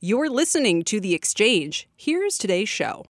You're listening to The Exchange. Here's today's show.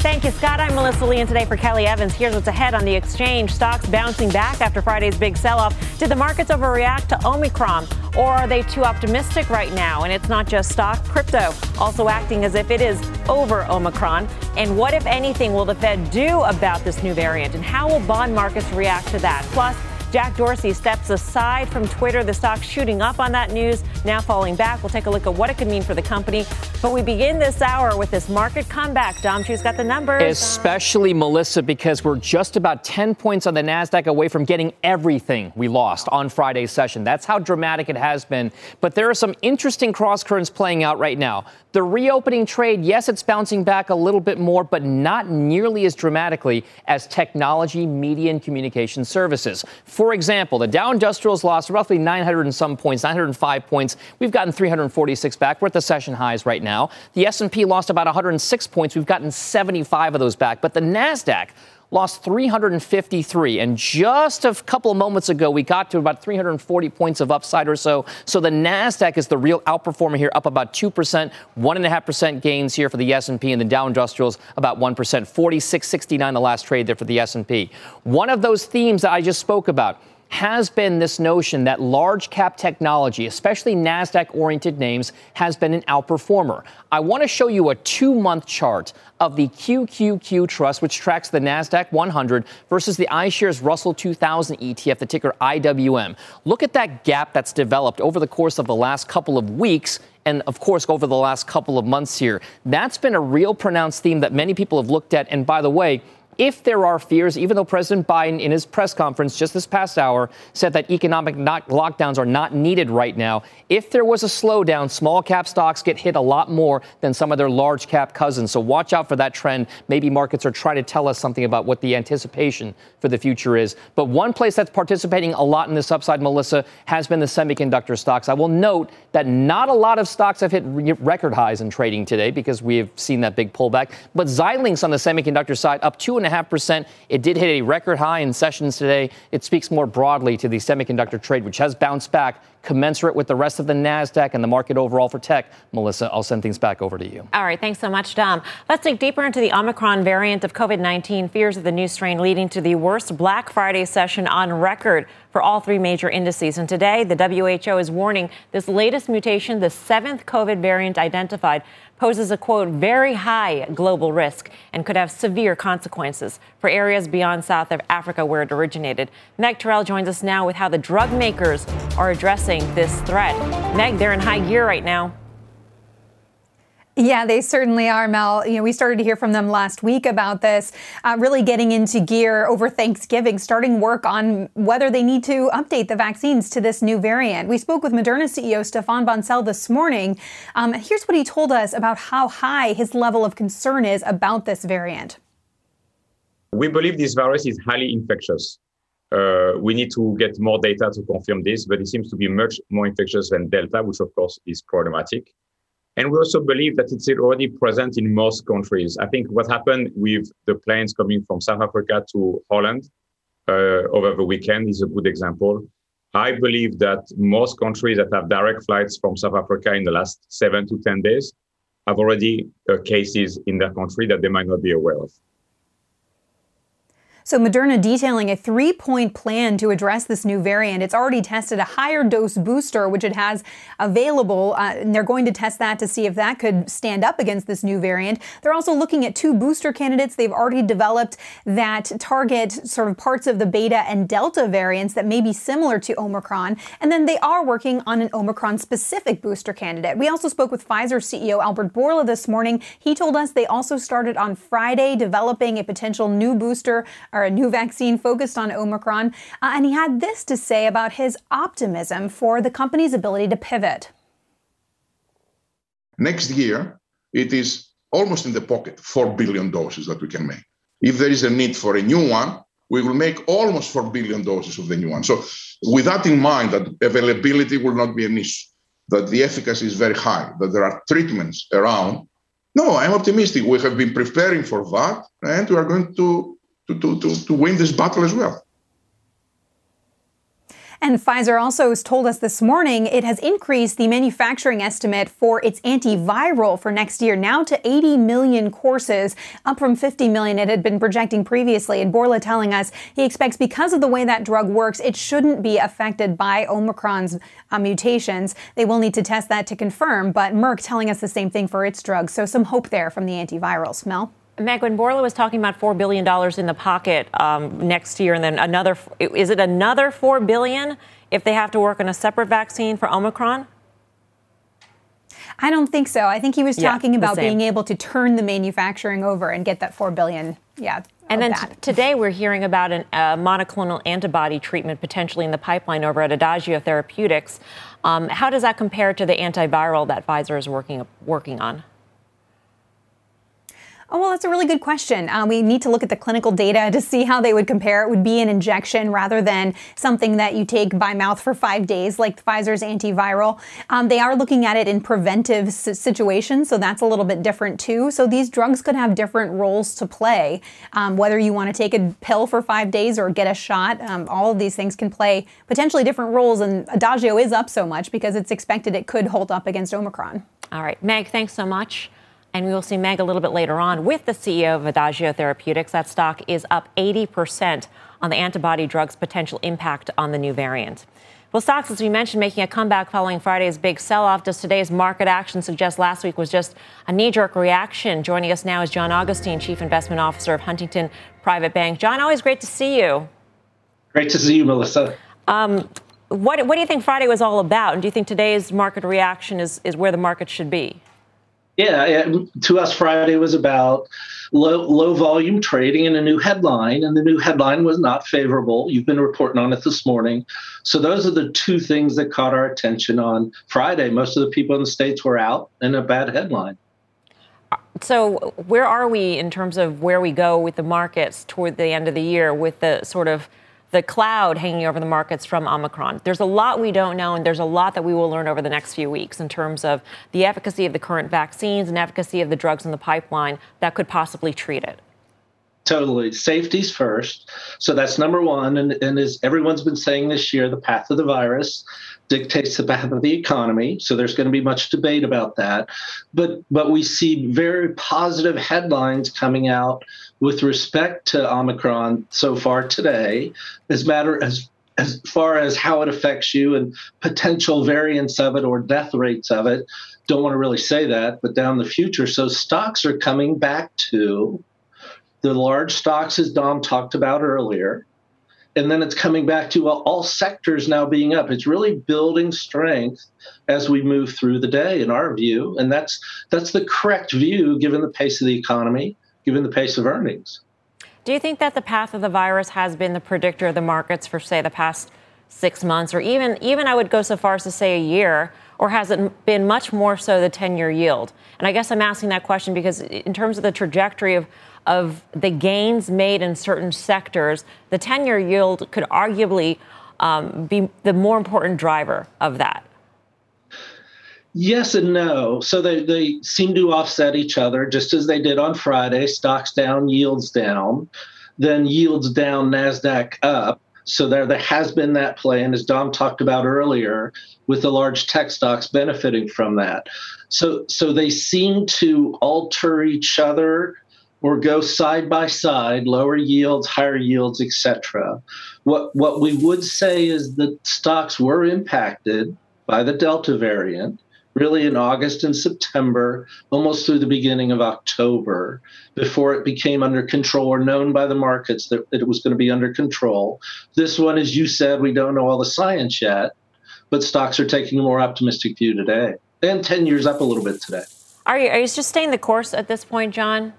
Thank you, Scott. I'm Melissa Lee, and today for Kelly Evans, here's what's ahead on the exchange. Stocks bouncing back after Friday's big sell off. Did the markets overreact to Omicron, or are they too optimistic right now? And it's not just stock, crypto also acting as if it is over Omicron. And what, if anything, will the Fed do about this new variant? And how will bond markets react to that? Plus, Jack Dorsey steps aside from Twitter. The stock shooting up on that news, now falling back. We'll take a look at what it could mean for the company. But we begin this hour with this market comeback. Dom Chu's got the numbers. Especially Melissa, because we're just about 10 points on the NASDAQ away from getting everything we lost on Friday's session. That's how dramatic it has been. But there are some interesting cross currents playing out right now. The reopening trade, yes, it's bouncing back a little bit more, but not nearly as dramatically as technology, media, and communication services. For example, the Dow Industrials lost roughly 900 and some points, 905 points. We've gotten 346 back. We're at the session highs right now. The S&P lost about 106 points. We've gotten 75 of those back. But the Nasdaq lost 353. And just a couple of moments ago, we got to about 340 points of upside or so. So the Nasdaq is the real outperformer here, up about two percent, one and a half percent gains here for the S&P, and the Dow Industrials about one percent, 46.69 the last trade there for the S&P. One of those themes that I just spoke about has been this notion that large cap technology, especially NASDAQ oriented names, has been an outperformer. I want to show you a two month chart of the QQQ Trust, which tracks the NASDAQ 100 versus the iShares Russell 2000 ETF, the ticker IWM. Look at that gap that's developed over the course of the last couple of weeks and of course over the last couple of months here. That's been a real pronounced theme that many people have looked at. And by the way, if there are fears, even though President Biden in his press conference just this past hour said that economic lockdowns are not needed right now, if there was a slowdown, small cap stocks get hit a lot more than some of their large cap cousins. So watch out for that trend. Maybe markets are trying to tell us something about what the anticipation for the future is. But one place that's participating a lot in this upside, Melissa, has been the semiconductor stocks. I will note that not a lot of stocks have hit record highs in trading today because we have seen that big pullback. But Xilinx on the semiconductor side up two and a 2.5%. It did hit a record high in sessions today. It speaks more broadly to the semiconductor trade, which has bounced back commensurate with the rest of the NASDAQ and the market overall for tech. Melissa, I'll send things back over to you. All right. Thanks so much, Dom. Let's dig deeper into the Omicron variant of COVID 19, fears of the new strain leading to the worst Black Friday session on record for all three major indices. And today, the WHO is warning this latest mutation, the seventh COVID variant identified, poses a quote, very high global risk and could have severe consequences for areas beyond South Africa where it originated. Meg Terrell joins us now with how the drug makers are addressing this threat. Meg, they're in high gear right now. Yeah, they certainly are, Mel. You know, we started to hear from them last week about this, uh, really getting into gear over Thanksgiving, starting work on whether they need to update the vaccines to this new variant. We spoke with Moderna CEO Stéphane Bancel this morning. Um, here's what he told us about how high his level of concern is about this variant. We believe this virus is highly infectious. Uh, we need to get more data to confirm this, but it seems to be much more infectious than Delta, which of course is problematic. And we also believe that it's already present in most countries. I think what happened with the planes coming from South Africa to Holland uh, over the weekend is a good example. I believe that most countries that have direct flights from South Africa in the last seven to 10 days have already uh, cases in their country that they might not be aware of. So, Moderna detailing a three point plan to address this new variant. It's already tested a higher dose booster, which it has available, uh, and they're going to test that to see if that could stand up against this new variant. They're also looking at two booster candidates they've already developed that target sort of parts of the beta and delta variants that may be similar to Omicron. And then they are working on an Omicron specific booster candidate. We also spoke with Pfizer CEO Albert Bourla this morning. He told us they also started on Friday developing a potential new booster a new vaccine focused on Omicron. Uh, and he had this to say about his optimism for the company's ability to pivot. Next year, it is almost in the pocket 4 billion doses that we can make. If there is a need for a new one, we will make almost 4 billion doses of the new one. So, with that in mind, that availability will not be an issue, that the efficacy is very high, that there are treatments around. No, I'm optimistic. We have been preparing for that, and we are going to, to, to, to, to win this battle as well. And Pfizer also has told us this morning it has increased the manufacturing estimate for its antiviral for next year now to 80 million courses, up from 50 million it had been projecting previously. And Bourla telling us he expects because of the way that drug works, it shouldn't be affected by Omicron's uh, mutations. They will need to test that to confirm, but Merck telling us the same thing for its drug. So some hope there from the antivirals. Mel? Meg, when Bourla was talking about $4 billion in the pocket um, next year and then another, is it another 4 billion if they have to work on a separate vaccine for Omicron? I don't think so. I think he was yeah, talking about being able to turn the manufacturing over and get that 4 billion. Yeah. And then t- today we're hearing about a uh, monoclonal antibody treatment potentially in the pipeline over at Adagio Therapeutics. Um, how does that compare to the antiviral that Pfizer is working working on? Oh, well, that's a really good question. Uh, we need to look at the clinical data to see how they would compare. It would be an injection rather than something that you take by mouth for five days, like Pfizer's antiviral. Um, they are looking at it in preventive situations, so that's a little bit different too. So these drugs could have different roles to play. Um, whether you want to take a pill for five days or get a shot, um, all of these things can play potentially different roles. And Adagio is up so much because it's expected it could hold up against Omicron. All right, Meg, thanks so much. And we will see Meg a little bit later on with the CEO of Adagio Therapeutics. That stock is up 80% on the antibody drug's potential impact on the new variant. Well, stocks, as we mentioned, making a comeback following Friday's big sell off. Does today's market action suggest last week was just a knee jerk reaction? Joining us now is John Augustine, Chief Investment Officer of Huntington Private Bank. John, always great to see you. Great to see you, Melissa. Um, what, what do you think Friday was all about? And do you think today's market reaction is, is where the market should be? Yeah, to us, Friday was about low, low volume trading and a new headline, and the new headline was not favorable. You've been reporting on it this morning. So, those are the two things that caught our attention on Friday. Most of the people in the States were out and a bad headline. So, where are we in terms of where we go with the markets toward the end of the year with the sort of the cloud hanging over the markets from Omicron. There's a lot we don't know, and there's a lot that we will learn over the next few weeks in terms of the efficacy of the current vaccines and efficacy of the drugs in the pipeline that could possibly treat it. Totally. Safety's first. So that's number one. And, and as everyone's been saying this year, the path of the virus dictates the path of the economy. So there's going to be much debate about that. But but we see very positive headlines coming out with respect to Omicron so far today, as matter as as far as how it affects you and potential variants of it or death rates of it. Don't want to really say that, but down the future. So stocks are coming back to the large stocks, as Dom talked about earlier. And then it's coming back to all, all sectors now being up. It's really building strength as we move through the day, in our view, and that's that's the correct view given the pace of the economy, given the pace of earnings. Do you think that the path of the virus has been the predictor of the markets for, say, the past six months, or even even I would go so far as to say a year, or has it been much more so the 10-year yield? And I guess I'm asking that question because in terms of the trajectory of of the gains made in certain sectors, the 10 year yield could arguably um, be the more important driver of that. Yes and no. So they, they seem to offset each other, just as they did on Friday. Stocks down, yields down, then yields down, NASDAQ up. So there, there has been that play. And as Dom talked about earlier, with the large tech stocks benefiting from that. So, so they seem to alter each other or go side by side, lower yields, higher yields, etc. What what we would say is that stocks were impacted by the Delta variant really in August and September, almost through the beginning of October, before it became under control or known by the markets that, it was going to be under control. This one, as you said, we don't know all the science yet, but stocks are taking a more optimistic view today. And 10 years up a little bit today. Are you, are you just staying the course at this point, John?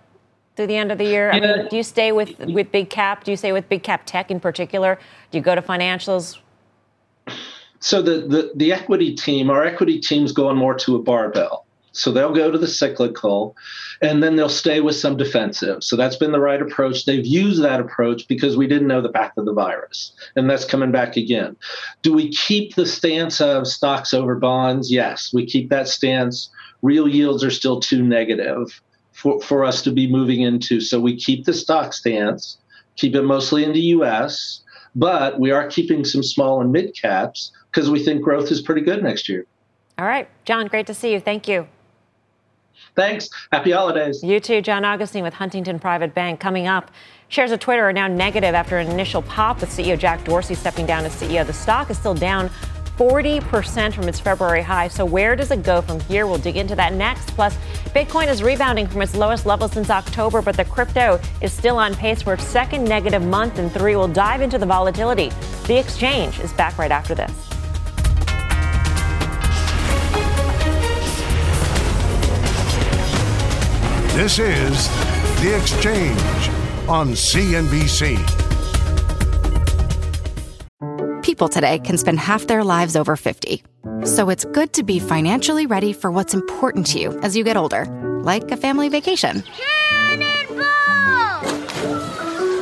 through the end of the year? Yeah. I mean, do you stay with with big cap? Do you stay with big cap tech in particular? Do you go to financials? So the the, the equity team, our equity team's going more to a barbell. So they'll go to the cyclical and then they'll stay with some defensive. So that's been the right approach. They've used that approach because we didn't know the path of the virus. And that's coming back again. Do we keep the stance of stocks over bonds? Yes, we keep that stance. Real yields are still too negative for, for us to be moving into. So we keep the stock stance, keep it mostly in the US, but we are keeping some small and mid caps because we think growth is pretty good next year. All right. John, great to see you. Thank you. Thanks. Happy holidays. You too. John Augustine with Huntington Private Bank. Coming up, shares of Twitter are now negative after an initial pop with CEO Jack Dorsey stepping down as CEO. The stock is still down 40% from its February high. So, where does it go from here? We'll dig into that next. Plus, Bitcoin is rebounding from its lowest level since October, but the crypto is still on pace for its second negative month in three. We'll dive into the volatility. The exchange is back right after this. This is The Exchange on CNBC. People today can spend half their lives over 50. So it's good to be financially ready for what's important to you as you get older, like a family vacation.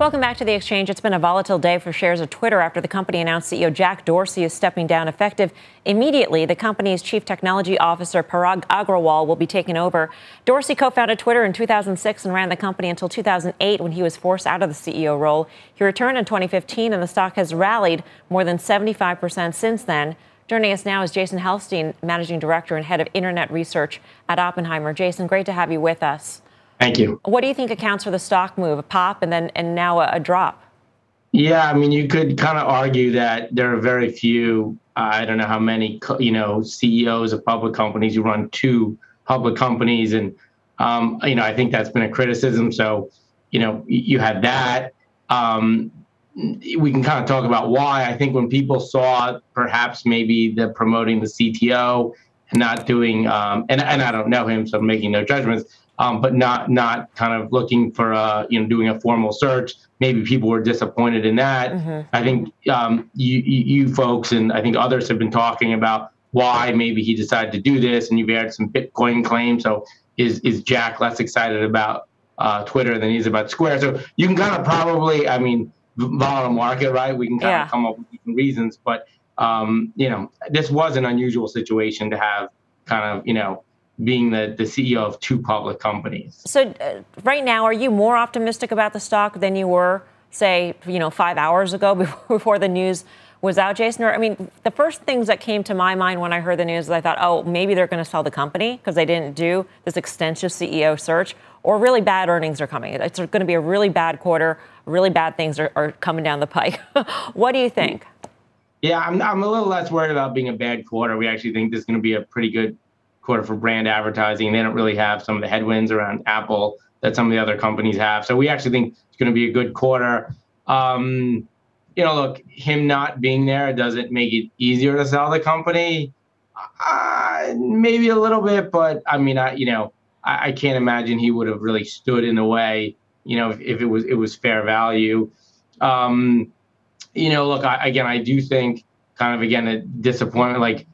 Welcome back to the exchange. It's been a volatile day for shares of Twitter after the company announced CEO Jack Dorsey is stepping down effective immediately. The company's chief technology officer, Parag Agrawal, will be taken over. Dorsey co founded Twitter in 2006 and ran the company until 2008 when he was forced out of the CEO role. He returned in 2015, and the stock has rallied more than 75% since then. Joining us now is Jason Helfstein, Managing Director and Head of Internet Research at Oppenheimer. Jason, great to have you with us. Thank you. What do you think accounts for the stock move, a pop and then and now a, a drop? Yeah, I mean, you could kind of argue that there are very few. Uh, I don't know how many, you know, CEOs of public companies who run two public companies, and um, you know, I think that's been a criticism. So, you know, you had that. Um, we can kind of talk about why. I think when people saw perhaps maybe the promoting the CTO and not doing, um, and and I don't know him, so I'm making no judgments um, but not not kind of looking for a you know doing a formal search. Maybe people were disappointed in that. Mm-hmm. I think um, you, you folks and I think others have been talking about why maybe he decided to do this, and you've had some Bitcoin claims. So is is Jack less excited about uh, Twitter than he's about Square? So you can kind of probably, I mean, volatile market, right? We can kind yeah. of come up with different reasons, but um, you know, this was an unusual situation to have kind of you know being the, the CEO of two public companies. So, uh, right now, are you more optimistic about the stock than you were, say, you know, five hours ago before the news was out, Jason? Or, I mean, the first things that came to my mind when I heard the news is I thought, oh, maybe they're going to sell the company because they didn't do this extensive CEO search, or really bad earnings are coming. It's going to be a really bad quarter. Really bad things are, are coming down the pike. what do you think? Yeah, I'm, I'm a little less worried about being a bad quarter. We actually think this is going to be a pretty good quarter for brand advertising. They don't really have some of the headwinds around Apple that some of the other companies have. So we actually think it's going to be a good quarter. Um, you know, look, him not being there doesn't make it easier to sell the company. Uh, maybe a little bit, but I mean, I you know, I, I, can't imagine he would have really stood in the way. You know, if, if it was it was fair value. Um, you know, look, I, again, I do think kind of again a disappointment. Like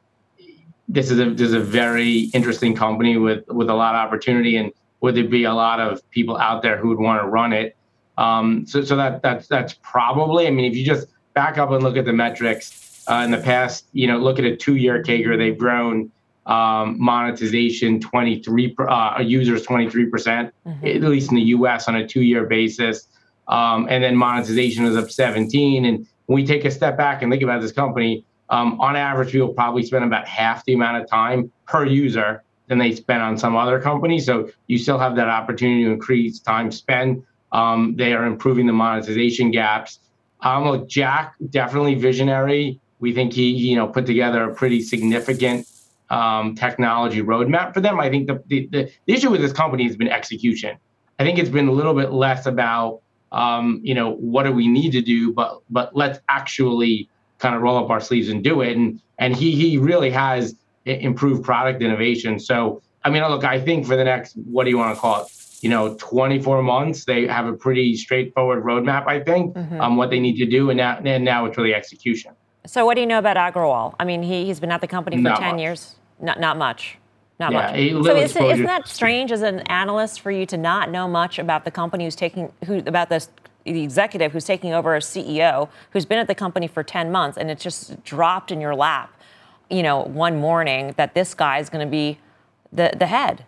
this is a this is a very interesting company with with a lot of opportunity and would there be a lot of people out there who would want to run it um, so so that that's that's probably i mean if you just back up and look at the metrics uh, in the past, you know, look at a two-year CAGR, they've grown um, monetization 23 uh, users 23 percent, mm-hmm. at least in the U.S. on a two-year basis, um, and then monetization is up 17. And when we take a step back and think about this company, um, on average, will probably spend about half the amount of time per user than they spend on some other companies. So you still have that opportunity to increase time spent. Um, they are improving the monetization gaps. Um, look, Jack definitely visionary. We think he, you know, put together a pretty significant um, technology roadmap for them. I think the, the, the issue with this company has been execution. I think it's been a little bit less about um, you know what do we need to do, but but let's actually kind of roll up our sleeves and do it. And and he he really has improved product innovation. So I mean, look, I think for the next what do you want to call it? You know, 24 months, they have a pretty straightforward roadmap. I think mm-hmm. um, what they need to do, and now and now it's really execution. So what do you know about Agrawal? I mean, he he's been at the company for not 10 much. years. Not not much. Not yeah, much. So isn't, isn't that strange as an analyst for you to not know much about the company who's taking who about this the executive who's taking over as CEO, who's been at the company for 10 months, and it's just dropped in your lap, you know, one morning that this guy is going to be the, the head?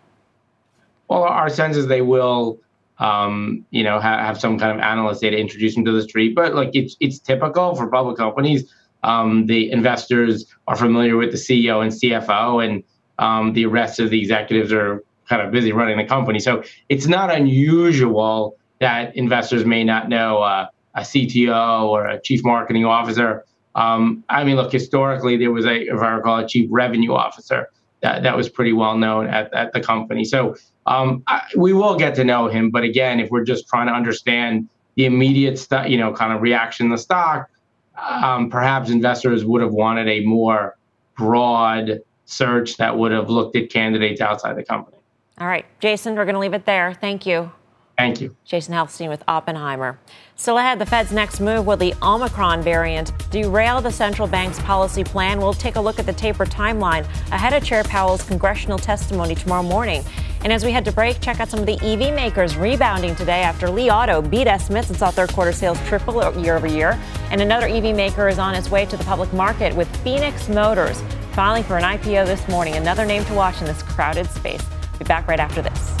Well, our sense is they will, um, you know, have, have some kind of analyst data introduce them to the street. But like it's it's typical for public companies. Um, the investors are familiar with the CEO and CFO, and um, the rest of the executives are kind of busy running the company. So it's not unusual that investors may not know uh, a CTO or a chief marketing officer. Um, I mean, look, historically, there was a, if I recall, a chief revenue officer that, that was pretty well known at, at the company. So um, I, we will get to know him. But again, if we're just trying to understand the immediate stuff, you know, kind of reaction in the stock, um, perhaps investors would have wanted a more broad search that would have looked at candidates outside the company. All right, Jason, we're going to leave it there. Thank you. Thank you. Jason Helfstein with Oppenheimer. Still ahead, the Fed's next move will the Omicron variant derail the central bank's policy plan? We'll take a look at the taper timeline ahead of Chair Powell's congressional testimony tomorrow morning. And as we head to break, check out some of the EV makers rebounding today after Li Auto beat estimates and saw third quarter sales triple year over year. And another EV maker is on its way to the public market with Phoenix Motors filing for an IPO this morning. Another name to watch in this crowded space. Be back right after this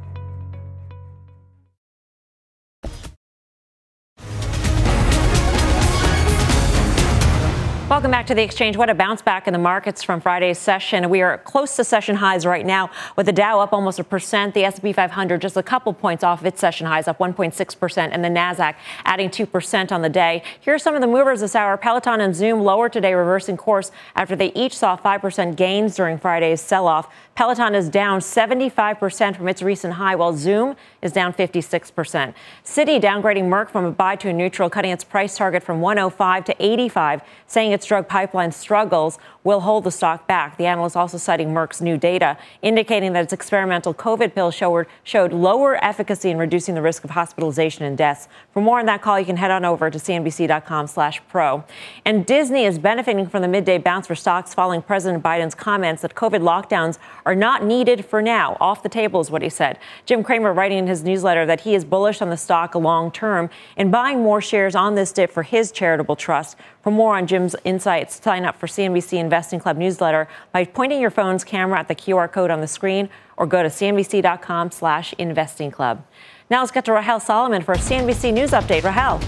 Welcome back to the exchange. What a bounce back in the markets from Friday's session. We are close to session highs right now, with the Dow up almost a percent, the S&P 500 just a couple points off of its session highs, up 1.6 percent, and the Nasdaq adding 2 percent on the day. Here are some of the movers this hour. Peloton and Zoom lower today, reversing course after they each saw 5 percent gains during Friday's sell-off. Peloton is down 75% from its recent high, while Zoom is down 56%. Citi downgrading Merck from a buy to a neutral, cutting its price target from 105 to 85, saying its drug pipeline struggles will hold the stock back. The analyst also citing Merck's new data, indicating that its experimental COVID pill showed, showed lower efficacy in reducing the risk of hospitalization and deaths. For more on that call, you can head on over to cnbc.com slash pro. And Disney is benefiting from the midday bounce for stocks following President Biden's comments that COVID lockdowns are not needed for now. Off the table is what he said. Jim Cramer writing in his newsletter that he is bullish on the stock long term and buying more shares on this dip for his charitable trust For more on Jim's insights, sign up for CNBC Investing Club newsletter by pointing your phone's camera at the QR code on the screen or go to cnbc.com slash investing club. Now let's get to Rahel Solomon for a CNBC News update. Rahel.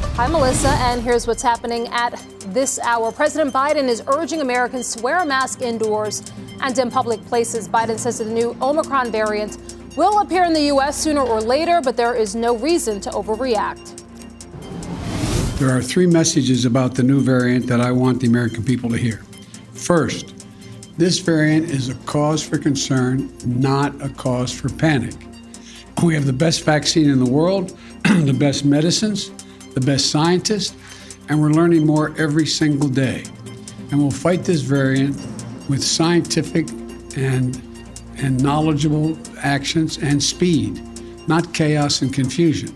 Hi, Melissa, and here's what's happening at this hour. President Biden is urging Americans to wear a mask indoors and in public places. Biden says that the new Omicron variant will appear in the U.S. sooner or later, but there is no reason to overreact. There are three messages about the new variant that I want the American people to hear. First, this variant is a cause for concern, not a cause for panic. We have the best vaccine in the world, the best medicines, the best scientists, and we're learning more every single day. And we'll fight this variant with scientific and, and knowledgeable actions and speed, not chaos and confusion.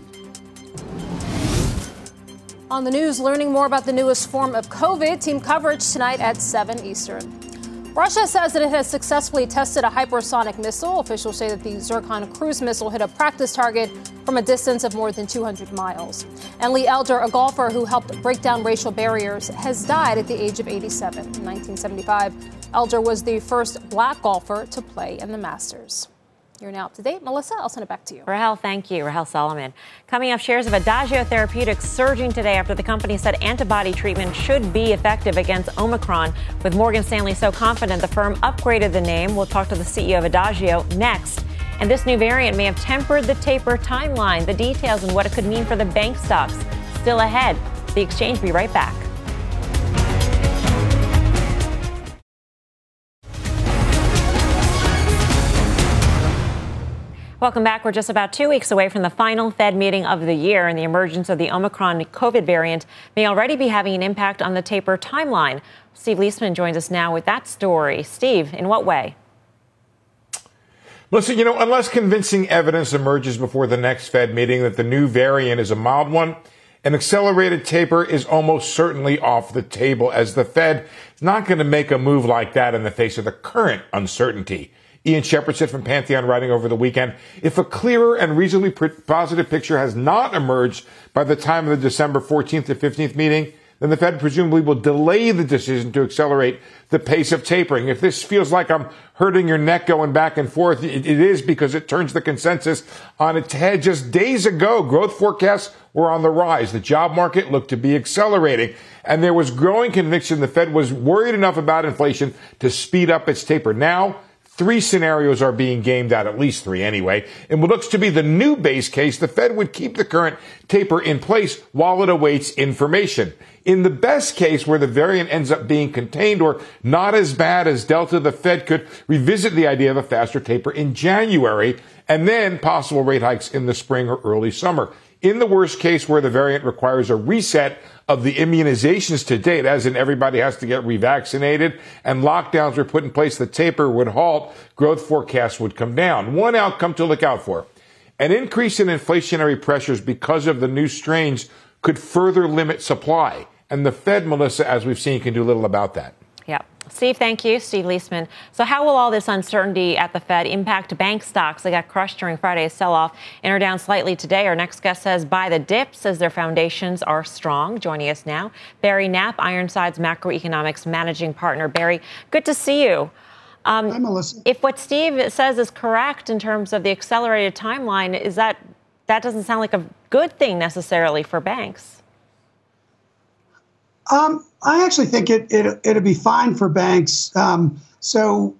On the news, learning more about the newest form of COVID. Team coverage tonight at 7 Eastern. Russia says that it has successfully tested a hypersonic missile. Officials say that the Zircon cruise missile hit a practice target from a distance of more than 200 miles. And Lee Elder, a golfer who helped break down racial barriers, has died at the age of 87. In 1975, Elder was the first black golfer to play in the Masters. You're now up to date. Melissa, I'll send it back to you. Rahel, thank you. Rahel Solomon. Coming up, shares of Adagio Therapeutics surging today after the company said antibody treatment should be effective against Omicron. With Morgan Stanley so confident, the firm upgraded the name. We'll talk to the CEO of Adagio next. And this new variant may have tempered the taper timeline. The details and what it could mean for the bank stocks still ahead. The exchange be right back. Welcome back. We're just about two weeks away from the final Fed meeting of the year, and the emergence of the Omicron COVID variant may already be having an impact on the taper timeline. Steve Liesman joins us now with that story. Steve, in what way? Listen, you know, unless convincing evidence emerges before the next Fed meeting that the new variant is a mild one, an accelerated taper is almost certainly off the table as the Fed is not going to make a move like that in the face of the current uncertainty. Ian Shepherdson from Pantheon writing over the weekend, if a clearer and reasonably positive picture has not emerged by the time of the December 14th to 15th meeting, then the Fed presumably will delay the decision to accelerate the pace of tapering. If this feels like I'm hurting your neck going back and forth, it, it is because it turns the consensus on its head. Just days ago, growth forecasts were on the rise. The job market looked to be accelerating. And there was growing conviction the Fed was worried enough about inflation to speed up its taper. Now, Three scenarios are being gamed out, at least three anyway. In what looks to be the new base case, the Fed would keep the current taper in place while it awaits information. In the best case, where the variant ends up being contained or not as bad as Delta, the Fed could revisit the idea of a faster taper in January and then possible rate hikes in the spring or early summer. In the worst case, where the variant requires a reset of the immunizations to date, as in everybody has to get revaccinated and lockdowns were put in place, the taper would halt, growth forecasts would come down. One outcome to look out for. An increase in inflationary pressures because of the new strains could further limit supply. And the Fed, Melissa, as we've seen, can do little about that. Steve, thank you. Steve Liesman. So, how will all this uncertainty at the Fed impact bank stocks? They got crushed during Friday's sell off and are down slightly today. Our next guest says buy the dips as their foundations are strong. Joining us now, Barry Knapp, Ironsides macroeconomics managing partner. Barry, good to see you. Um, Hi, Melissa. If what Steve says is correct in terms of the accelerated timeline, is that that doesn't sound like a good thing necessarily for banks? Um, I actually think it, it it'll be fine for banks. Um, so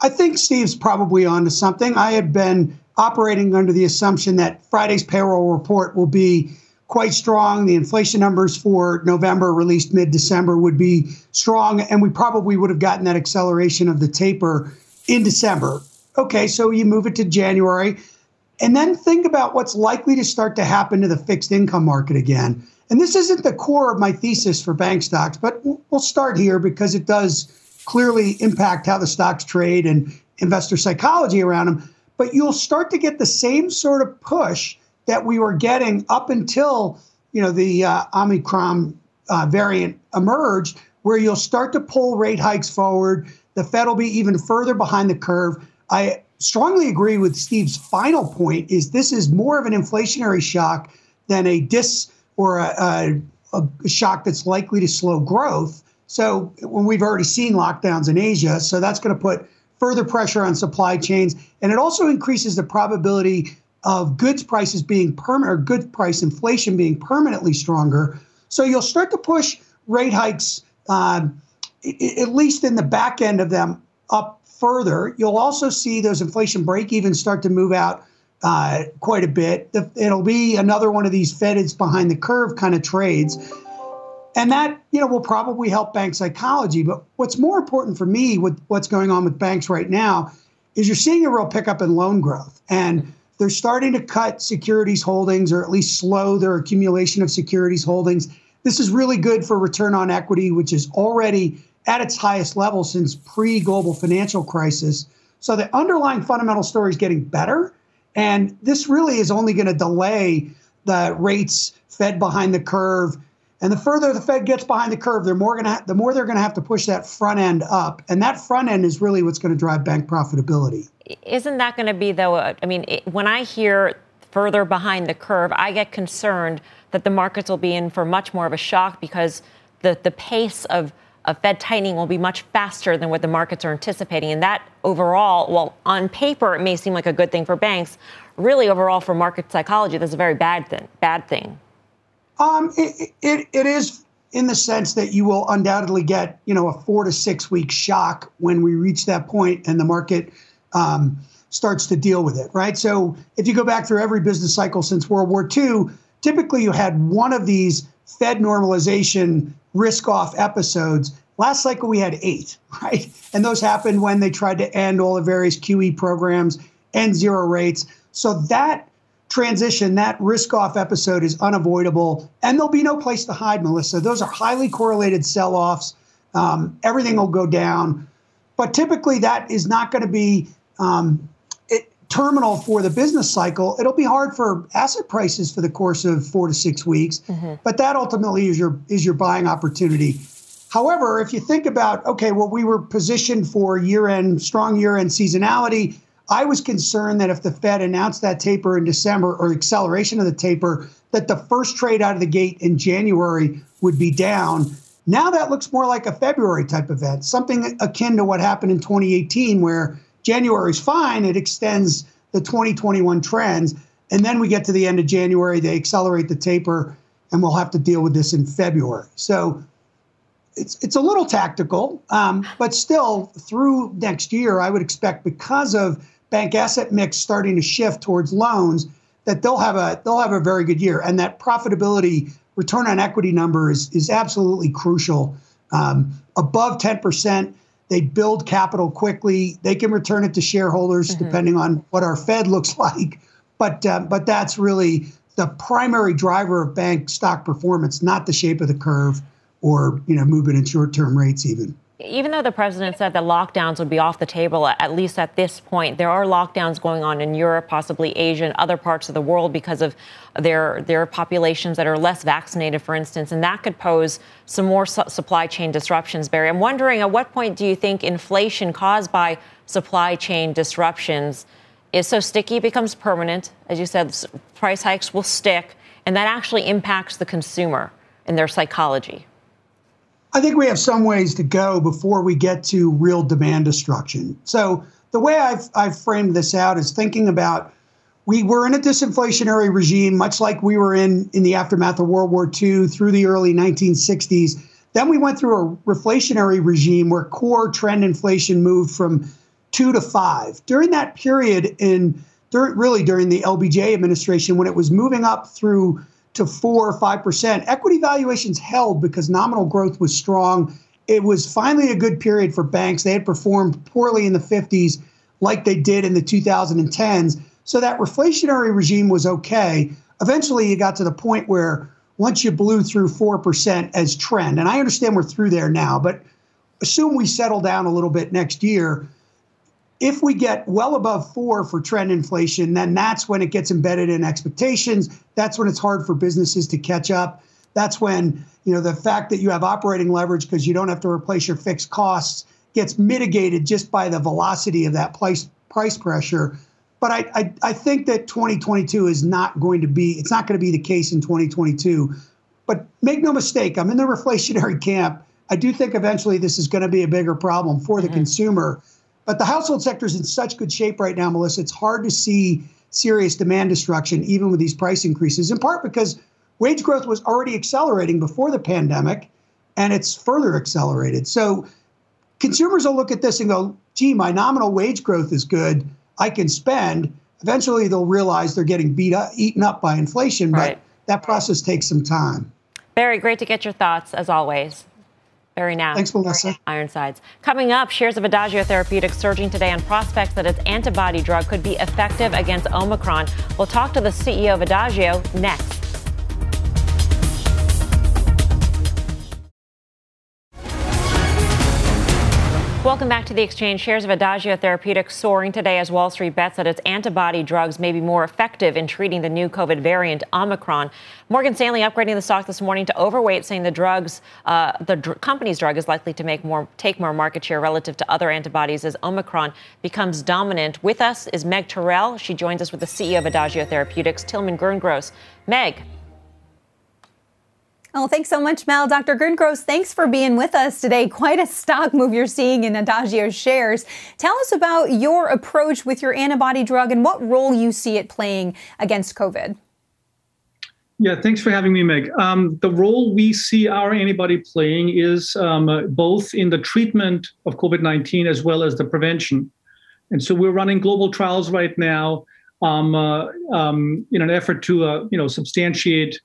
I think Steve's probably onto something. I had been operating under the assumption that Friday's payroll report will be quite strong. The inflation numbers for November, released mid December, would be strong, and we probably would have gotten that acceleration of the taper in December. Okay, so you move it to January, and then think about what's likely to start to happen to the fixed income market again. And this isn't the core of my thesis for bank stocks, but we'll start here because it does clearly impact how the stocks trade and investor psychology around them. But you'll start to get the same sort of push that we were getting up until you know the uh, Omicron uh, variant emerged, where you'll start to pull rate hikes forward. The Fed will be even further behind the curve. I strongly agree with Steve's final point: is this is more of an inflationary shock than a dis or a, a, a, shock that's likely to slow growth. So when we've already seen lockdowns in Asia, so that's going to put further pressure on supply chains, and it also increases the probability of goods prices being permanent or good price inflation being permanently stronger. So you'll start to push rate hikes, uh, at least in the back end of them, up further. You'll also see those inflation break evens start to move out uh, quite a bit. It'll be another one of these Fed is behind the curve kind of trades. And that, you know, will probably help bank psychology. But what's more important for me with what's going on with banks right now is you're seeing a real pickup in loan growth. And they're starting to cut securities holdings or at least slow their accumulation of securities holdings. This is really good for return on equity, which is already at its highest level since pre global financial crisis. So the underlying fundamental story is getting better. And this really is only going to delay the rates fed behind the curve. And the further the Fed gets behind the curve, the more to the more they're going to have to push that front end up, and that front end is really what's going to drive bank profitability. Isn't that going to be though? I mean, it, when I hear further behind the curve, I get concerned that the markets will be in for much more of a shock because the the pace of of Fed tightening will be much faster than what the markets are anticipating. And that overall, well, on paper, it may seem like a good thing for banks. Really, overall, for market psychology, that's a very bad thing. Bad thing. Um, it, it, it is in the sense that you will undoubtedly get, you know, a four to six week shock when we reach that point and the market um, starts to deal with it, right? So if you go back through every business cycle since World War II, typically you had one of these Fed normalization risk off episodes. Last cycle, we had eight, right? And those happened when they tried to end all the various QE programs, end zero rates. So that transition, that risk off episode is unavoidable. And there'll be no place to hide, Melissa. Those are highly correlated sell offs. Um, everything will go down. But typically, that is not going to be um, terminal for the business cycle, it'll be hard for asset prices for the course of four to six weeks. Mm-hmm. But that ultimately is your is your buying opportunity. However, if you think about okay, well, we were positioned for year-end strong year-end seasonality. I was concerned that if the Fed announced that taper in December or acceleration of the taper, that the first trade out of the gate in January would be down. Now that looks more like a February type event, something akin to what happened in 2018, where January is fine. It extends the 2021 trends. And then we get to the end of January, they accelerate the taper, and we'll have to deal with this in February. So it's it's a little tactical, um, but still through next year, I would expect because of bank asset mix starting to shift towards loans, that they'll have a they'll have a very good year, and that profitability return on equity number is is absolutely crucial. Um, above 10 percent they build capital quickly. They can return it to shareholders mm-hmm. depending on what our Fed looks like. But uh, but that's really the primary driver of bank stock performance, not the shape of the curve or you know movement in short-term rates even even though the president said that lockdowns would be off the table, at least at this point, there are lockdowns going on in Europe, possibly Asia, and other parts of the world because of their their populations that are less vaccinated, for instance, and that could pose some more su- supply chain disruptions. Barry, I'm wondering, at what point do you think inflation caused by supply chain disruptions is so sticky, becomes permanent? As you said, price hikes will stick, and that actually impacts the consumer and their psychology. I think we have some ways to go before we get to real demand destruction. So the way I've, I've framed this out is thinking about we were in a disinflationary regime, much like we were in in the aftermath of World War II through the early 1960s. Then we went through a reflationary regime where core trend inflation moved from two to five. During that period, in during, really during the LBJ administration, when it was moving up through to four or five percent. Equity valuations held because nominal growth was strong. It was finally a good period for banks. They had performed poorly in the 50s, like they did in the 2010s. So that reflationary regime was okay. Eventually, you got to the point where once you blew through 4% as trend, and I understand we're through there now, but assume we settle down a little bit next year if we get well above four for trend inflation, then that's when it gets embedded in expectations. That's when it's hard for businesses to catch up. That's when you know the fact that you have operating leverage because you don't have to replace your fixed costs gets mitigated just by the velocity of that price price pressure. But I, I, I think that 2022 is not going to be it's not going to be the case in 2022. But make no mistake, I'm in the reflationary camp. I do think eventually this is going to be a bigger problem for the mm-hmm. consumer. But the household sector is in such good shape right now, Melissa. It's hard to see serious demand destruction, even with these price increases, in part because wage growth was already accelerating before the pandemic, and it's further accelerated. So consumers will look at this and go, gee, my nominal wage growth is good. I can spend. Eventually, they'll realize they're getting beat up, eaten up by inflation, right. but that process takes some time. Barry, great to get your thoughts as always. Barry now. Thanks, Melissa. Ironsides. Coming up, shares of Adagio Therapeutics surging today on prospects that its antibody drug could be effective against Omicron. We'll talk to the CEO of Adagio next. Welcome back to the exchange. Shares of Adagio Therapeutics soaring today as Wall Street bets that its antibody drugs may be more effective in treating the new COVID variant Omicron. Morgan Stanley upgrading the stock this morning to overweight, saying the drugs, uh, the dr- company's drug is likely to make more, take more market share relative to other antibodies as Omicron becomes dominant. With us is Meg Terrell. She joins us with the CEO of Adagio Therapeutics, Tillman Gerngross. Meg, Oh, thanks so much, Mel. Dr. Gerngross, thanks for being with us today. Quite a stock move you're seeing in Adagio shares. Tell us about your approach with your antibody drug and what role you see it playing against COVID. Yeah, thanks for having me, Meg. Um, the role we see our antibody playing is um, uh, both in the treatment of COVID 19 as well as the prevention. And so we're running global trials right now um, uh, um, in an effort to uh, you know, substantiate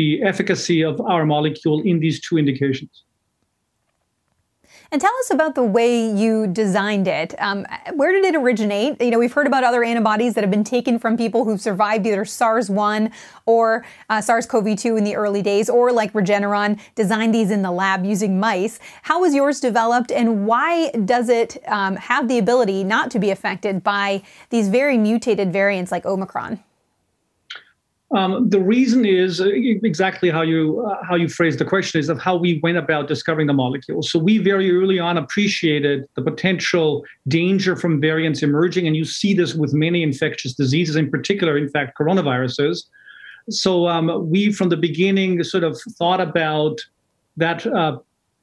the efficacy of our molecule in these two indications. And tell us about the way you designed it. Um, where did it originate? You know, we've heard about other antibodies that have been taken from people who've survived either SARS-1 or uh, SARS-CoV-2 in the early days, or like Regeneron designed these in the lab using mice. How was yours developed, and why does it um, have the ability not to be affected by these very mutated variants like Omicron? Um, the reason is uh, exactly how you uh, how you phrased the question is of how we went about discovering the molecule. So we very early on appreciated the potential danger from variants emerging, and you see this with many infectious diseases, in particular, in fact, coronaviruses. So um, we, from the beginning, sort of thought about that uh,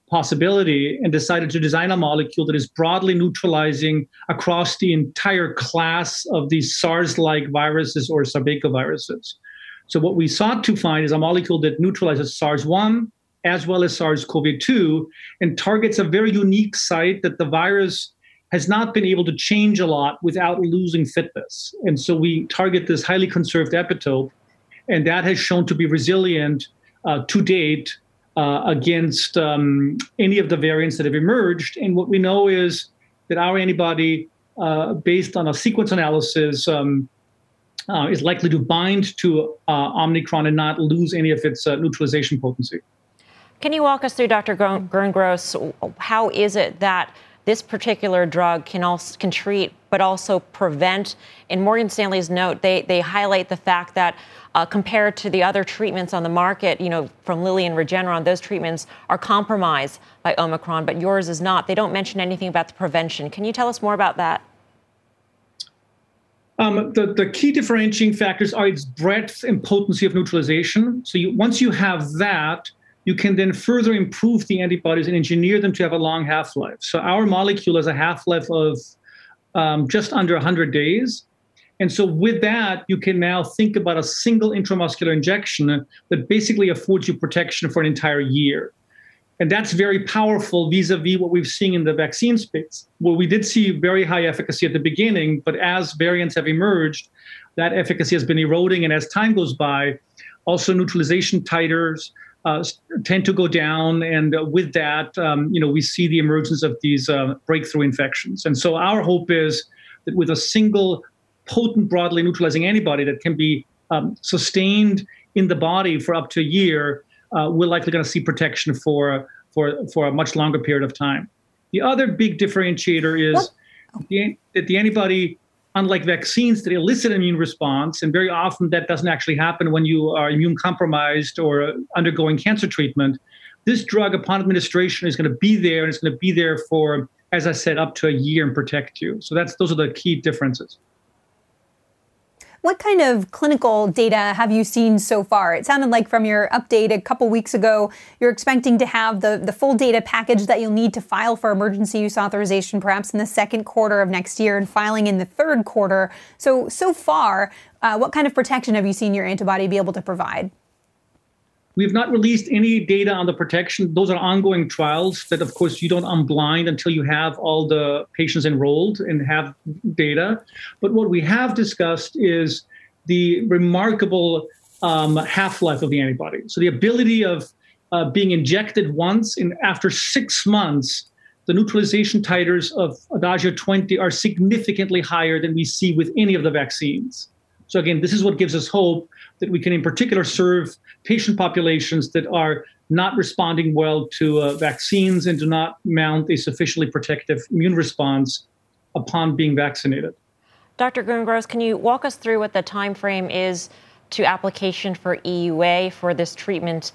possibility and decided to design a molecule that is broadly neutralizing across the entire class of these SARS-like viruses or sarbecoviruses. So what we sought to find is a molecule that neutralizes SARS-1 as well as SARS-CoV-2 and targets a very unique site that the virus has not been able to change a lot without losing fitness. And so we target this highly conserved epitope, and that has shown to be resilient uh, to date uh, against um, any of the variants that have emerged. And what we know is that our antibody, uh, based on a sequence analysis, um, uh, is likely to bind to uh, Omicron and not lose any of its uh, neutralization potency. Can you walk us through, Dr. Gerngross, how is it that this particular drug can also can treat but also prevent? In Morgan Stanley's note, they, they highlight the fact that uh, compared to the other treatments on the market, you know, from Lilly and Regeneron, those treatments are compromised by Omicron, but yours is not. They don't mention anything about the prevention. Can you tell us more about that? Um, the, the key differentiating factors are its breadth and potency of neutralization. So you, once you have that, you can then further improve the antibodies and engineer them to have a long half life. So our molecule has a half life of um, just under 100 days. And so with that, you can now think about a single intramuscular injection that basically affords you protection for an entire year. And that's very powerful vis a vis what we've seen in the vaccine space, where we did see very high efficacy at the beginning, but as variants have emerged, that efficacy has been eroding. And as time goes by, also neutralization titers uh, tend to go down. And uh, with that, um, you know, we see the emergence of these uh, breakthrough infections. And so our hope is that with a single potent, broadly neutralizing antibody that can be um, sustained in the body for up to a year, uh, we're likely going to see protection for for for a much longer period of time. The other big differentiator is the, that the antibody, unlike vaccines that elicit immune response, and very often that doesn't actually happen when you are immune compromised or undergoing cancer treatment. This drug, upon administration, is going to be there, and it's going to be there for, as I said, up to a year and protect you. So that's those are the key differences. What kind of clinical data have you seen so far? It sounded like from your update a couple weeks ago, you're expecting to have the, the full data package that you'll need to file for emergency use authorization perhaps in the second quarter of next year and filing in the third quarter. So, so far, uh, what kind of protection have you seen your antibody be able to provide? We've not released any data on the protection. Those are ongoing trials that, of course, you don't unblind until you have all the patients enrolled and have data. But what we have discussed is the remarkable um, half life of the antibody. So the ability of uh, being injected once, and after six months, the neutralization titers of Adagio 20 are significantly higher than we see with any of the vaccines. So again, this is what gives us hope that we can, in particular, serve patient populations that are not responding well to uh, vaccines and do not mount a sufficiently protective immune response upon being vaccinated. Dr. Gerngross, can you walk us through what the time frame is to application for EUA for this treatment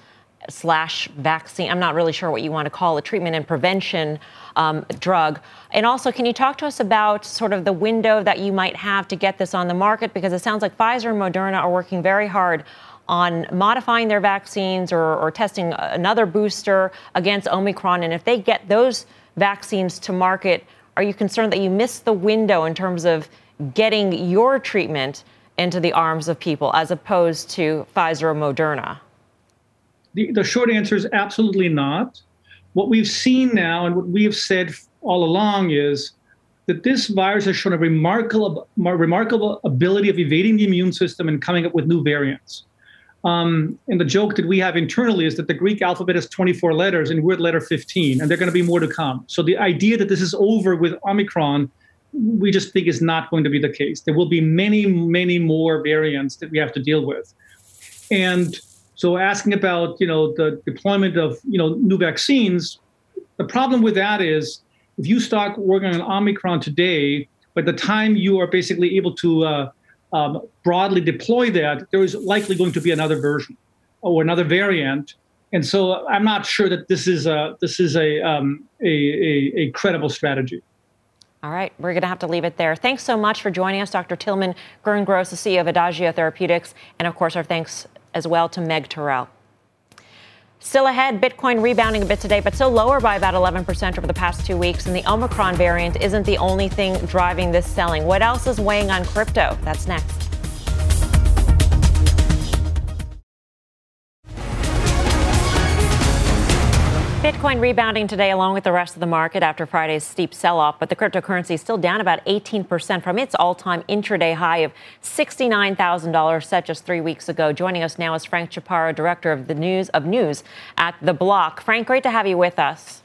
slash vaccine? I'm not really sure what you want to call a treatment and prevention um, drug. And also, can you talk to us about sort of the window that you might have to get this on the market? Because it sounds like Pfizer and Moderna are working very hard on modifying their vaccines or, or testing another booster against Omicron. And if they get those vaccines to market, are you concerned that you miss the window in terms of getting your treatment into the arms of people as opposed to Pfizer or Moderna? The, the short answer is absolutely not. What we've seen now and what we have said all along is that this virus has shown a remarkable, remarkable ability of evading the immune system and coming up with new variants. Um, and the joke that we have internally is that the Greek alphabet has 24 letters and we're at letter 15, and there are going to be more to come. So the idea that this is over with Omicron, we just think is not going to be the case. There will be many, many more variants that we have to deal with. And so asking about, you know, the deployment of, you know, new vaccines, the problem with that is if you start working on Omicron today, by the time you are basically able to uh, um, broadly deploy that, there is likely going to be another version or another variant. And so I'm not sure that this is a this is a um, a, a, a credible strategy. All right, we're going to have to leave it there. Thanks so much for joining us, Dr. Tillman Gerngross, the CEO of Adagio Therapeutics, and of course, our thanks as well to Meg Terrell. Still ahead, Bitcoin rebounding a bit today, but still lower by about 11% over the past two weeks. And the Omicron variant isn't the only thing driving this selling. What else is weighing on crypto? That's next. Bitcoin rebounding today along with the rest of the market after Friday's steep sell off, but the cryptocurrency is still down about 18% from its all time intraday high of $69,000 set just three weeks ago. Joining us now is Frank Chaparro, director of the news of news at The Block. Frank, great to have you with us.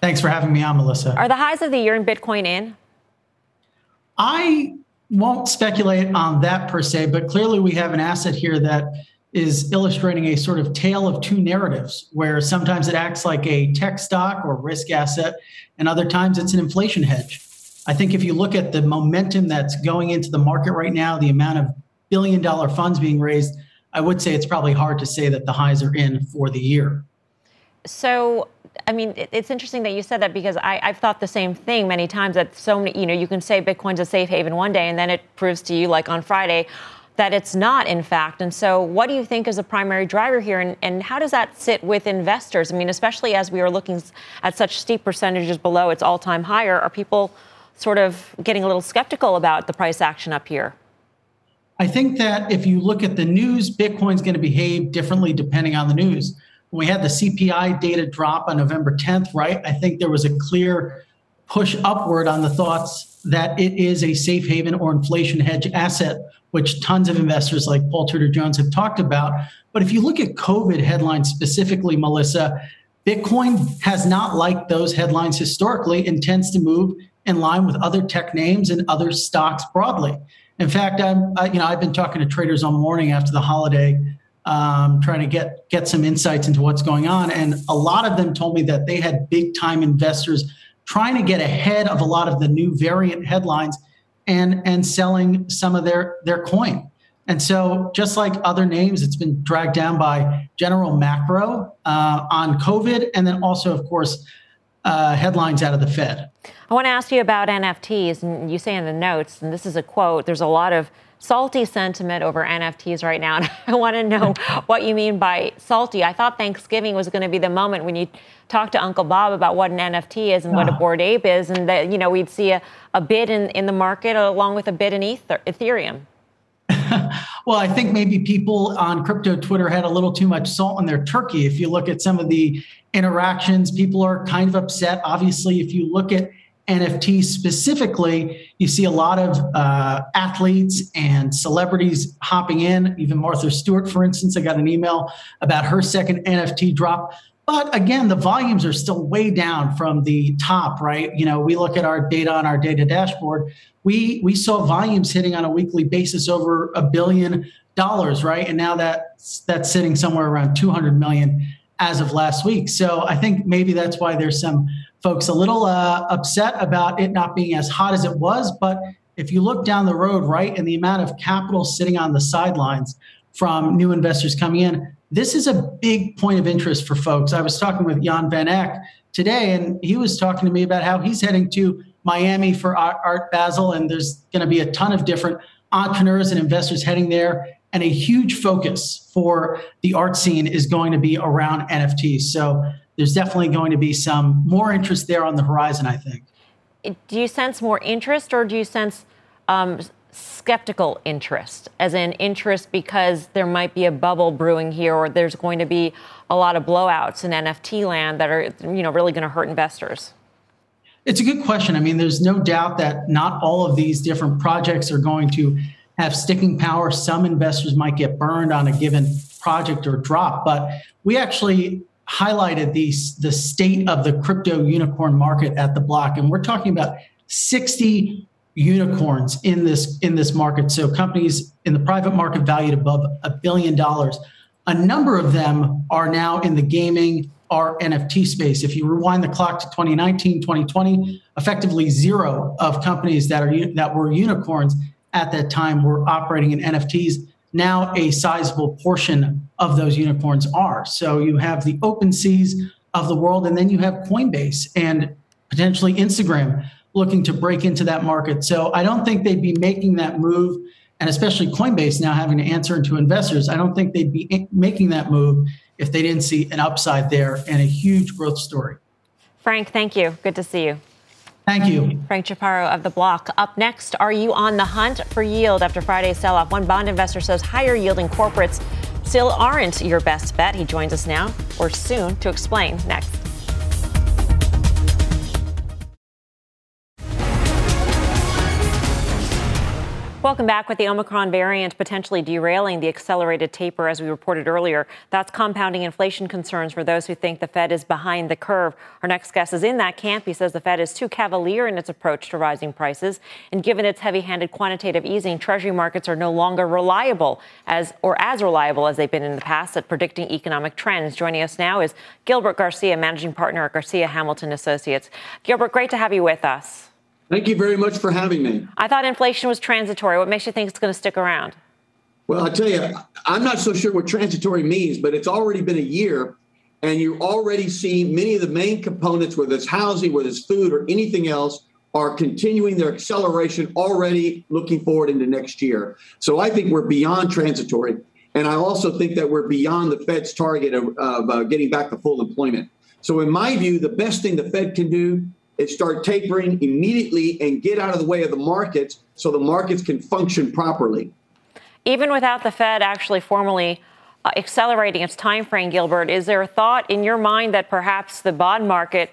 Thanks for having me on, Melissa. Are the highs of the year in Bitcoin in? I won't speculate on that per se, but clearly we have an asset here that is illustrating a sort of tale of two narratives where sometimes it acts like a tech stock or risk asset, and other times it's an inflation hedge. I think if you look at the momentum that's going into the market right now, the amount of billion dollar funds being raised, I would say it's probably hard to say that the highs are in for the year. So, I mean, it's interesting that you said that because I, have thought the same thing many times that so many, you know, you can say Bitcoin's a safe haven one day and then it proves to you, like on Friday, that it's not, in fact. And so, what do you think is the primary driver here, and, and how does that sit with investors? I mean, especially as we are looking at such steep percentages below its all time higher, are people sort of getting a little skeptical about the price action up here? I think that if you look at the news, Bitcoin's going to behave differently depending on the news. When we had the CPI data drop on November 10th, right, I think there was a clear push upward on the thoughts that it is a safe haven or inflation hedge asset which tons of investors like Paul Tudor Jones have talked about. But if you look at COVID headlines specifically, Melissa, Bitcoin has not liked those headlines historically and tends to move in line with other tech names and other stocks broadly. In fact, I'm, you know, I've been talking to traders all morning after the holiday, um, trying to get get some insights into what's going on, and a lot of them told me that they had big time investors trying to get ahead of a lot of the new variant headlines and and selling some of their their coin. And so, just like other names, it's been dragged down by general macro uh, on COVID, and then also, of course, uh, headlines out of the Fed. I want to ask you about NFTs. And you say in the notes, and this is a quote, there's a lot of salty sentiment over NFTs right now. And I want to know what you mean by salty. I thought Thanksgiving was going to be the moment when you talk to Uncle Bob about what an NFT is and what a bored ape is, and that you know we'd see a, a bid in, in the market along with a bid in Ether, Ethereum. well, I think maybe people on crypto Twitter had a little too much salt on their turkey. If you look at some of the interactions, people are kind of upset. Obviously, if you look at NFT specifically, you see a lot of uh, athletes and celebrities hopping in. Even Martha Stewart, for instance, I got an email about her second NFT drop. But again, the volumes are still way down from the top, right? You know, we look at our data on our data dashboard. We we saw volumes hitting on a weekly basis over a billion dollars, right? And now that's that's sitting somewhere around 200 million as of last week. So I think maybe that's why there's some folks a little uh, upset about it not being as hot as it was. But if you look down the road, right, and the amount of capital sitting on the sidelines from new investors coming in, this is a big point of interest for folks. I was talking with Jan Van Eck today, and he was talking to me about how he's heading to Miami for Art, Basel, and there's going to be a ton of different entrepreneurs and investors heading there. And a huge focus for the art scene is going to be around NFTs. So there's definitely going to be some more interest there on the horizon, I think. Do you sense more interest or do you sense um, skeptical interest, as in interest because there might be a bubble brewing here or there's going to be a lot of blowouts in NFT land that are you know, really going to hurt investors? It's a good question. I mean, there's no doubt that not all of these different projects are going to have sticking power. Some investors might get burned on a given project or drop, but we actually highlighted the, the state of the crypto unicorn market at the block. And we're talking about 60 unicorns in this in this market. So companies in the private market valued above a billion dollars. A number of them are now in the gaming or NFT space. If you rewind the clock to 2019, 2020, effectively zero of companies that are that were unicorns at that time were operating in NFTs now a sizable portion of those unicorns are. So you have the OpenSeas of the world, and then you have Coinbase and potentially Instagram looking to break into that market. So I don't think they'd be making that move, and especially Coinbase now having to answer to investors. I don't think they'd be making that move if they didn't see an upside there and a huge growth story. Frank, thank you. Good to see you. Thank you. Frank Chaparro of The Block. Up next, are you on the hunt for yield after Friday's sell off? One bond investor says higher yielding corporates still aren't your best bet. He joins us now or soon to explain next. Welcome back. With the Omicron variant potentially derailing the accelerated taper, as we reported earlier, that's compounding inflation concerns for those who think the Fed is behind the curve. Our next guest is in that camp. He says the Fed is too cavalier in its approach to rising prices, and given its heavy-handed quantitative easing, Treasury markets are no longer reliable as or as reliable as they've been in the past at predicting economic trends. Joining us now is Gilbert Garcia, managing partner at Garcia Hamilton Associates. Gilbert, great to have you with us. Thank you very much for having me. I thought inflation was transitory. What makes you think it's going to stick around? Well, I tell you, I'm not so sure what transitory means, but it's already been a year, and you already see many of the main components, whether it's housing, whether it's food, or anything else, are continuing their acceleration already looking forward into next year. So I think we're beyond transitory. And I also think that we're beyond the Fed's target of, of uh, getting back to full employment. So, in my view, the best thing the Fed can do is start tapering immediately and get out of the way of the markets so the markets can function properly. Even without the Fed actually formally uh, accelerating its time frame, Gilbert, is there a thought in your mind that perhaps the bond market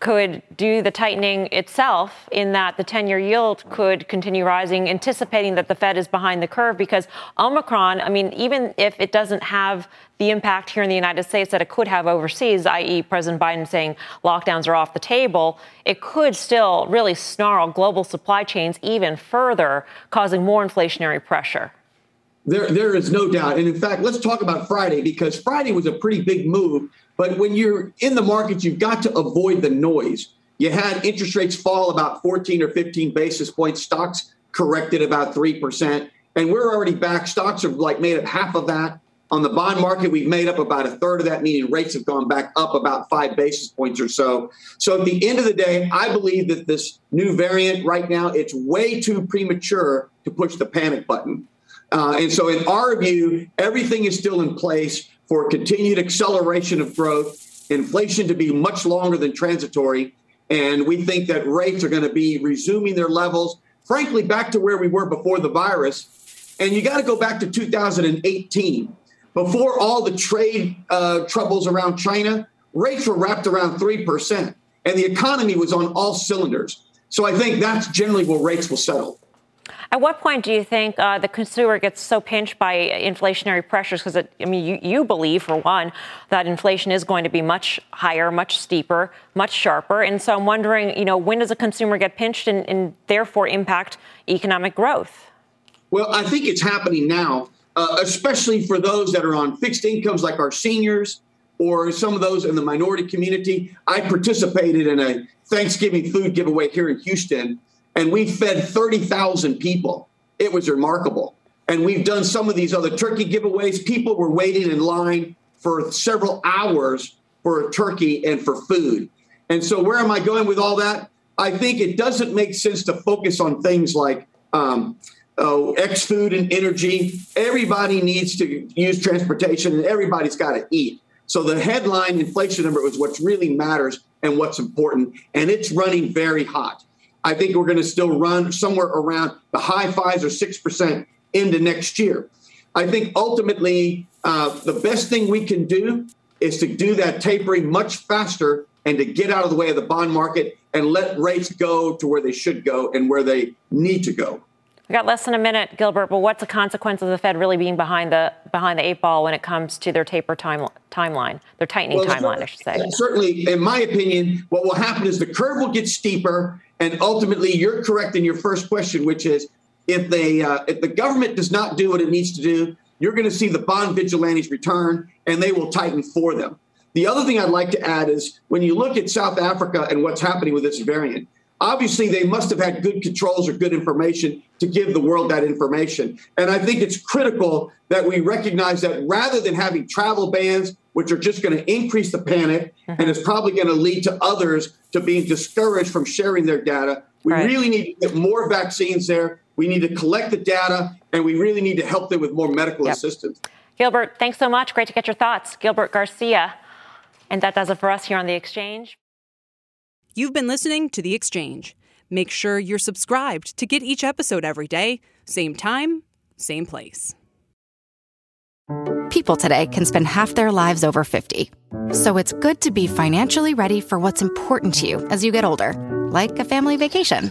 could do the tightening itself in that the 10 year yield could continue rising, anticipating that the Fed is behind the curve because Omicron, I mean, even if it doesn't have the impact here in the United States that it could have overseas, i.e., President Biden saying lockdowns are off the table, it could still really snarl global supply chains even further, causing more inflationary pressure. There, there is no doubt. And in fact, let's talk about Friday because Friday was a pretty big move but when you're in the markets, you've got to avoid the noise. You had interest rates fall about 14 or 15 basis points. Stocks corrected about 3%. And we're already back. Stocks are like made up half of that. On the bond market, we've made up about a third of that, meaning rates have gone back up about five basis points or so. So at the end of the day, I believe that this new variant right now, it's way too premature to push the panic button. Uh, and so, in our view, everything is still in place for continued acceleration of growth, inflation to be much longer than transitory. And we think that rates are going to be resuming their levels, frankly, back to where we were before the virus. And you got to go back to 2018. Before all the trade uh, troubles around China, rates were wrapped around 3%, and the economy was on all cylinders. So I think that's generally where rates will settle. At what point do you think uh, the consumer gets so pinched by inflationary pressures? Because I mean, you, you believe, for one, that inflation is going to be much higher, much steeper, much sharper. And so I'm wondering, you know, when does a consumer get pinched and, and therefore impact economic growth? Well, I think it's happening now, uh, especially for those that are on fixed incomes, like our seniors or some of those in the minority community. I participated in a Thanksgiving food giveaway here in Houston and we fed 30,000 people. It was remarkable. And we've done some of these other turkey giveaways. People were waiting in line for several hours for a turkey and for food. And so, where am I going with all that? I think it doesn't make sense to focus on things like um, oh, X food and energy. Everybody needs to use transportation and everybody's got to eat. So, the headline inflation number is what really matters and what's important. And it's running very hot. I think we're going to still run somewhere around the high fives or 6% into next year. I think ultimately uh, the best thing we can do is to do that tapering much faster and to get out of the way of the bond market and let rates go to where they should go and where they need to go. We got less than a minute, Gilbert. But what's the consequence of the Fed really being behind the behind the eight ball when it comes to their taper time, timeline, their tightening well, timeline, I should say? Certainly, in my opinion, what will happen is the curve will get steeper, and ultimately, you're correct in your first question, which is if they uh, if the government does not do what it needs to do, you're going to see the bond vigilantes return, and they will tighten for them. The other thing I'd like to add is when you look at South Africa and what's happening with this variant, obviously they must have had good controls or good information to give the world that information. And I think it's critical that we recognize that rather than having travel bans, which are just going to increase the panic mm-hmm. and is probably going to lead to others to being discouraged from sharing their data, we right. really need to get more vaccines there. We need to collect the data and we really need to help them with more medical yep. assistance. Gilbert, thanks so much. Great to get your thoughts. Gilbert Garcia. And that does it for us here on The Exchange. You've been listening to The Exchange. Make sure you're subscribed to get each episode every day, same time, same place. People today can spend half their lives over 50. So it's good to be financially ready for what's important to you as you get older, like a family vacation.